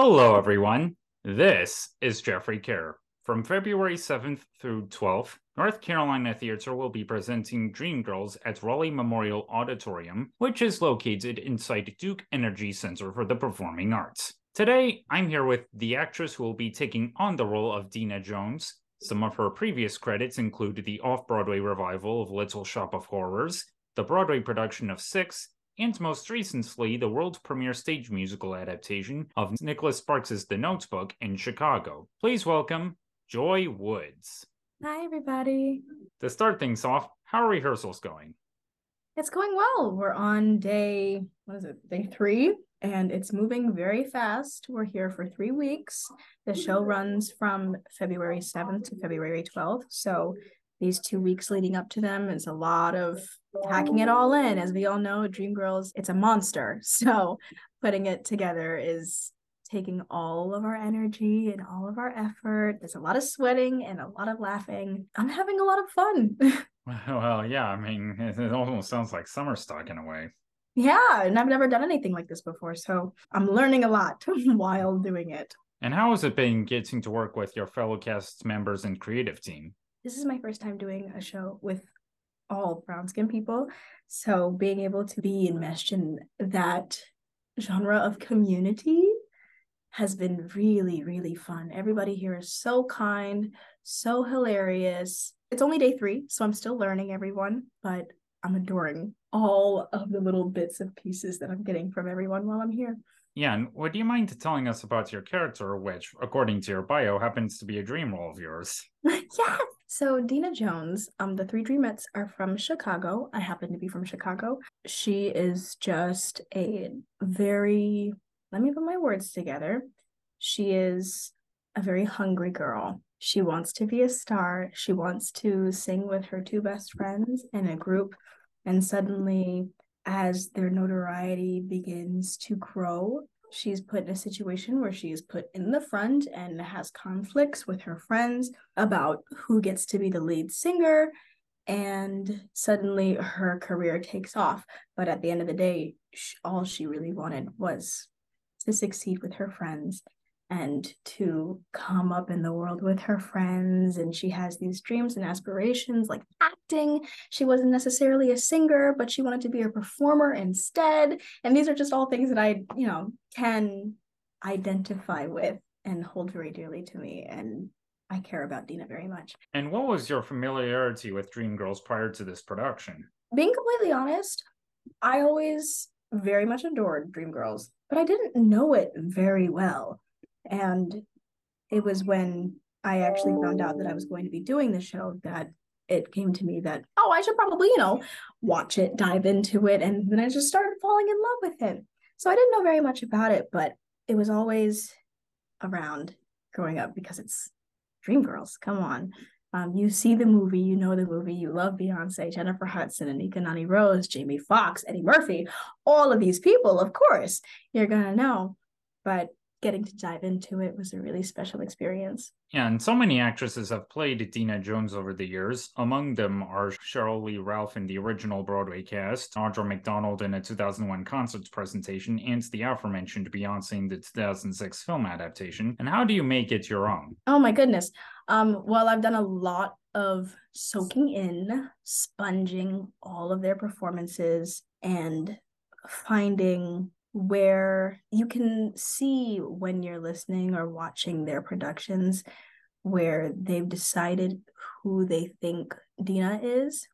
Hello, everyone. This is Jeffrey Kare. From February 7th through 12th, North Carolina Theater will be presenting Dreamgirls at Raleigh Memorial Auditorium, which is located inside Duke Energy Center for the Performing Arts. Today, I'm here with the actress who will be taking on the role of Deena Jones. Some of her previous credits include the off Broadway revival of Little Shop of Horrors, the Broadway production of Six, and most recently, the world premiere stage musical adaptation of Nicholas Sparks' The Notebook in Chicago. Please welcome Joy Woods. Hi, everybody. To start things off, how are rehearsals going? It's going well. We're on day, what is it, day three, and it's moving very fast. We're here for three weeks. The show runs from February 7th to February 12th. So these two weeks leading up to them is a lot of packing it all in. As we all know, Dreamgirls, it's a monster. So putting it together is taking all of our energy and all of our effort. There's a lot of sweating and a lot of laughing. I'm having a lot of fun. well, yeah, I mean, it almost sounds like summer stock in a way. Yeah, and I've never done anything like this before. So I'm learning a lot while doing it. And how has it been getting to work with your fellow cast members and creative team? This is my first time doing a show with all brown skin people. So being able to be enmeshed in that genre of community has been really, really fun. Everybody here is so kind, so hilarious. It's only day three, so I'm still learning everyone, but I'm adoring all of the little bits and pieces that I'm getting from everyone while I'm here. Yeah, and would you mind telling us about your character, which, according to your bio, happens to be a dream role of yours? yes. So Deena Jones, um, the three Dreamettes are from Chicago. I happen to be from Chicago. She is just a very let me put my words together. She is a very hungry girl. She wants to be a star. She wants to sing with her two best friends in a group. And suddenly, as their notoriety begins to grow, she's put in a situation where she is put in the front and has conflicts with her friends about who gets to be the lead singer. And suddenly her career takes off. But at the end of the day, all she really wanted was to succeed with her friends and to come up in the world with her friends. And she has these dreams and aspirations like acting. She wasn't necessarily a singer, but she wanted to be a performer instead. And these are just all things that I, you know, can identify with and hold very dearly to me. And I care about Deena very much. And what was your familiarity with Dreamgirls prior to this production? Being completely honest, I always very much adored Dreamgirls, but I didn't know it very well. And it was when I actually found out that I was going to be doing the show that it came to me that, oh, I should probably, you know, watch it, dive into it. And then I just started falling in love with it. So I didn't know very much about it, but it was always around growing up because it's Dreamgirls. Come on. Um, you see the movie, you know the movie, you love Beyonce, Jennifer Hudson, Anika Noni Rose, Jamie Foxx, Eddie Murphy, all of these people, of course, you're gonna know. But getting to dive into it was a really special experience. Yeah, and so many actresses have played Deena Jones over the years. Among them are Sheryl Lee Ralph in the original Broadway cast, Audra McDonald in a 2001 concert presentation, and the aforementioned Beyonce in the 2006 film adaptation. And how do you make it your own? Oh my goodness. Um, well, I've done a lot of soaking in, sponging all of their performances, and finding where you can see when you're listening or watching their productions where they've decided who they think Deena is.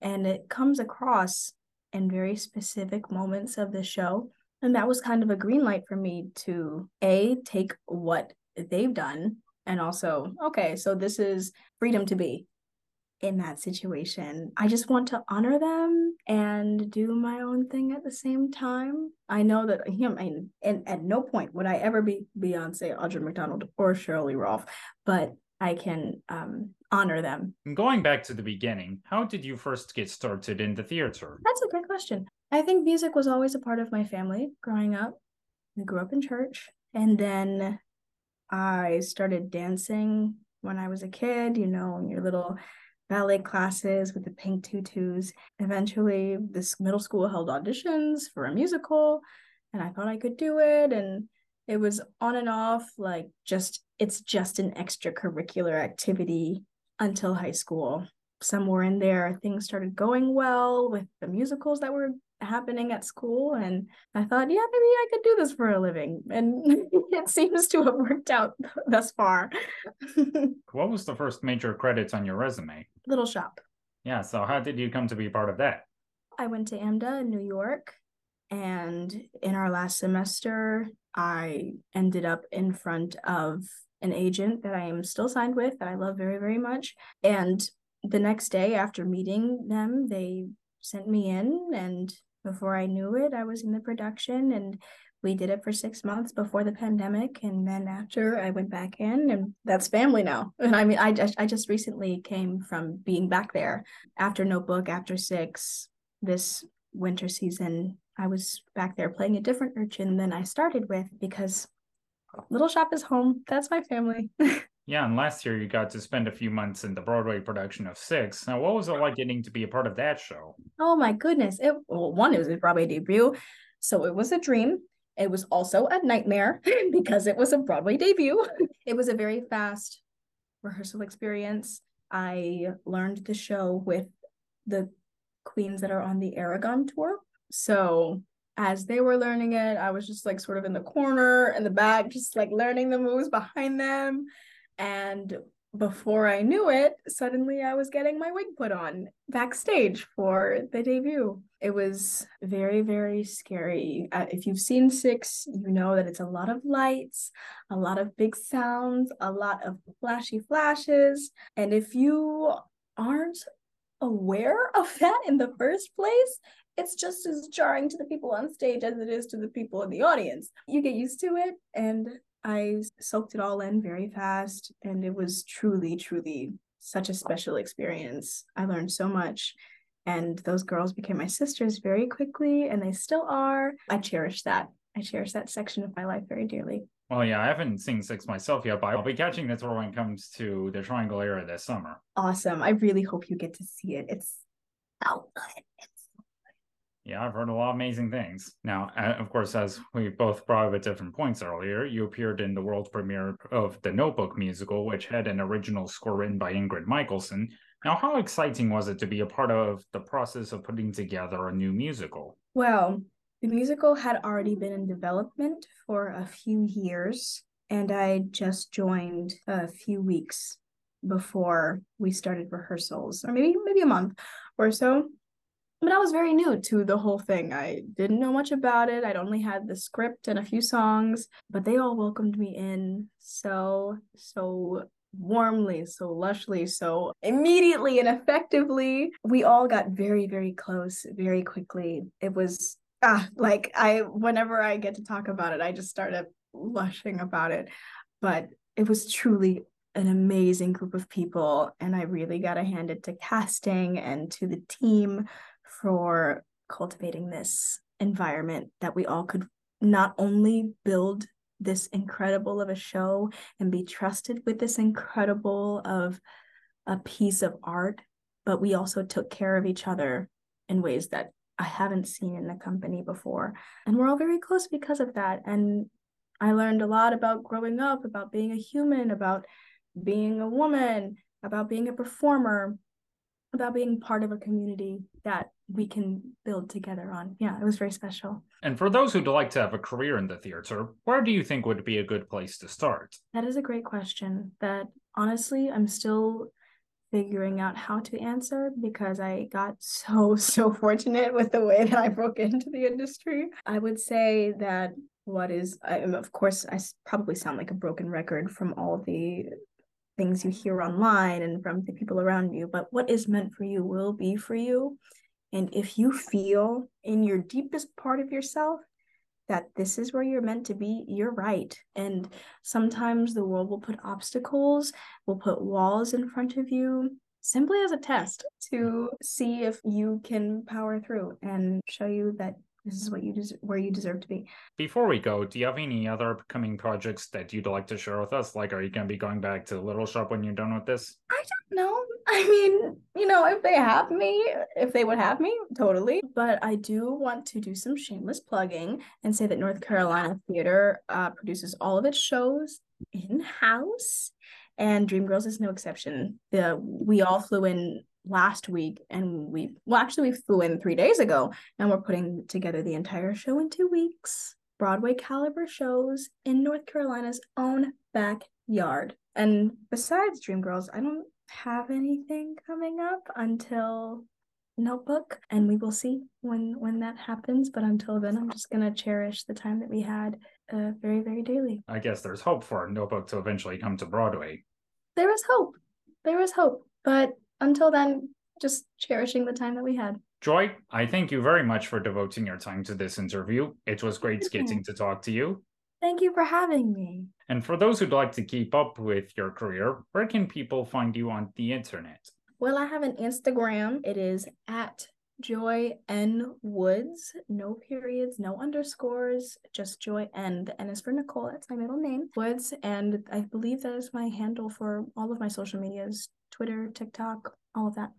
And it comes across in very specific moments of the show. And that was kind of a green light for me to A, take what they've done and also, okay, so this is freedom to be in that situation. I just want to honor them and do my own thing at the same time. I know that him and, and at no point would I ever be Beyonce, Audra McDonald, or Shirley Ralph, but I can um, honor them. Going back to the beginning, how did you first get started in the theater? That's a great question. I think music was always a part of my family growing up. I grew up in church, and then I started dancing when I was a kid, you know, in your little ballet classes with the pink tutus. Eventually, this middle school held auditions for a musical, and I thought I could do it. And It was on and off, like just it's just an extracurricular activity until high school. Somewhere in there, things started going well with the musicals that were happening at school. And I thought, yeah, maybe I could do this for a living. And it seems to have worked out thus far. what was the first major credits on your resume? Little Shop. Yeah. So, how did you come to be part of that? I went to AMDA in New York. And in our last semester, I ended up in front of an agent that I am still signed with that I love very, very much. And the next day after meeting them, they sent me in. And before I knew it, I was in the production and we did it for six months before the pandemic. And then after I went back in, and that's family now. And I mean, I just, I just recently came from being back there after Notebook, after Six, this winter season. I was back there playing a different urchin than I started with because Little Shop is home. That's my family. yeah, and last year you got to spend a few months in the Broadway production of Six. Now, what was it like getting to be a part of that show? Oh my goodness! It well, one, it was a Broadway debut, so it was a dream. It was also a nightmare because it was a Broadway debut. it was a very fast rehearsal experience. I learned the show with the queens that are on the Aragon tour. So as they were learning it, I was just like sort of in the corner in the back, just like learning the moves behind them. And before I knew it, suddenly I was getting my wig put on backstage for the debut. It was very, very scary. Uh, if you've seen Six, you know that it's a lot of lights, a lot of big sounds, a lot of flashy flashes. And if you aren't aware of that in the first place, it's just as jarring to the people on stage as it is to the people in the audience. You get used to it, and I soaked it all in very fast, and it was truly, truly such a special experience. I learned so much, and those girls became my sisters very quickly, and they still are. I cherish that. I cherish that section of my life very dearly. Well, yeah, I haven't seen six myself yet, but I'll be catching the tour when it comes to the Triangle era this summer. Awesome. I really hope you get to see it. It's so good. It's yeah, I've heard a lot of amazing things. Now, of course, as we both brought up at different points earlier, you appeared in the world premiere of the Notebook musical, which had an original score written by Ingrid Michaelson. Now, how exciting was it to be a part of the process of putting together a new musical? Well, the musical had already been in development for a few years, and I just joined a few weeks before we started rehearsals, or maybe maybe a month or so but I was very new to the whole thing. I didn't know much about it. I'd only had the script and a few songs, but they all welcomed me in so, so warmly, so lushly, so immediately and effectively. We all got very, very close very quickly. It was ah, like I, whenever I get to talk about it, I just started blushing about it. But it was truly an amazing group of people, and I really got to hand it to casting and to the team for cultivating this environment that we all could not only build this incredible of a show and be trusted with this incredible of a piece of art but we also took care of each other in ways that I haven't seen in the company before. And we're all very close because of that. And I learned a lot about growing up about being a human about being a woman about being a performer about being part of a community that we can build together on. Yeah, it was very special. And for those who'd like to have a career in the theater, where do you think would be a good place to start? That is a great question that honestly I'm still figuring out how to answer because I got so so fortunate with the way that I broke into the industry. I would say that what is I, am of course I probably sound like a broken record from all the things you hear online and from the people around you, but what is meant for you will be for you. And if you feel in your deepest part of yourself that this is where you're meant to be, you're right. And sometimes the world will put obstacles, will put walls in front of you simply as a test to see if you can power through and show you that this is what you deserve where you deserve to be before we go do you have any other upcoming projects that you'd like to share with us like are you going to be going back to the little shop when you're done with this i don't know I mean, you know, if they have me, if they would have me, totally. But I do want to do some shameless plugging and say that North Carolina Theater uh, produces all of its shows in house, and Dreamgirls is no exception. The we all flew in last week, and we well, actually, we flew in three days ago, and we're putting together the entire show in two weeks. Broadway caliber shows in North Carolina's own backyard. And besides Dreamgirls, I don't have anything coming up until notebook and we will see when when that happens. But until then i'm just going to cherish the time that we had uh, very very daily. I guess there's hope for notebook to eventually come to broadway. There is hope. There is hope. But until then just cherishing the time that we had joy i thank you very much for devoting your time to this interview it was great getting to talk to you Thank you for having me. And for those who'd like to keep up with your career, where can people find you on the internet? Well, I have an Instagram. It is at Joy N Woods. No periods, no underscores, just Joy N. The N is for Nicole. That's my middle name. Woods. And I believe that is my handle for all of my social medias Twitter, TikTok, all of that.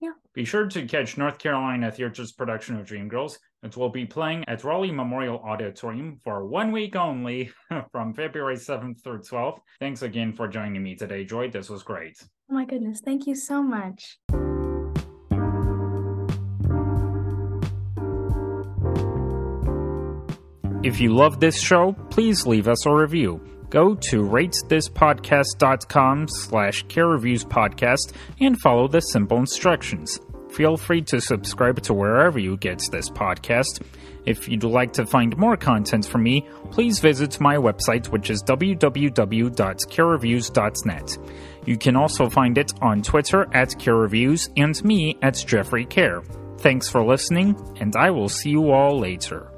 Yeah. Be sure to catch North Carolina Theater's production of Dreamgirls. As it will be playing at Raleigh Memorial Auditorium for one week only from February 7th through 12th. Thanks again for joining me today, Joy. This was great. Oh my goodness. Thank you so much. If you love this show, please leave us a review go to ratethispodcast.com slash Kare Reviews podcast and follow the simple instructions. Feel free to subscribe to wherever you get this podcast. If you'd like to find more content from me, please visit my website, which is www.karereviews.net. You can also find it on Twitter at carereviews and me at Jeffrey Kare. Thanks for listening, and I will see you all later.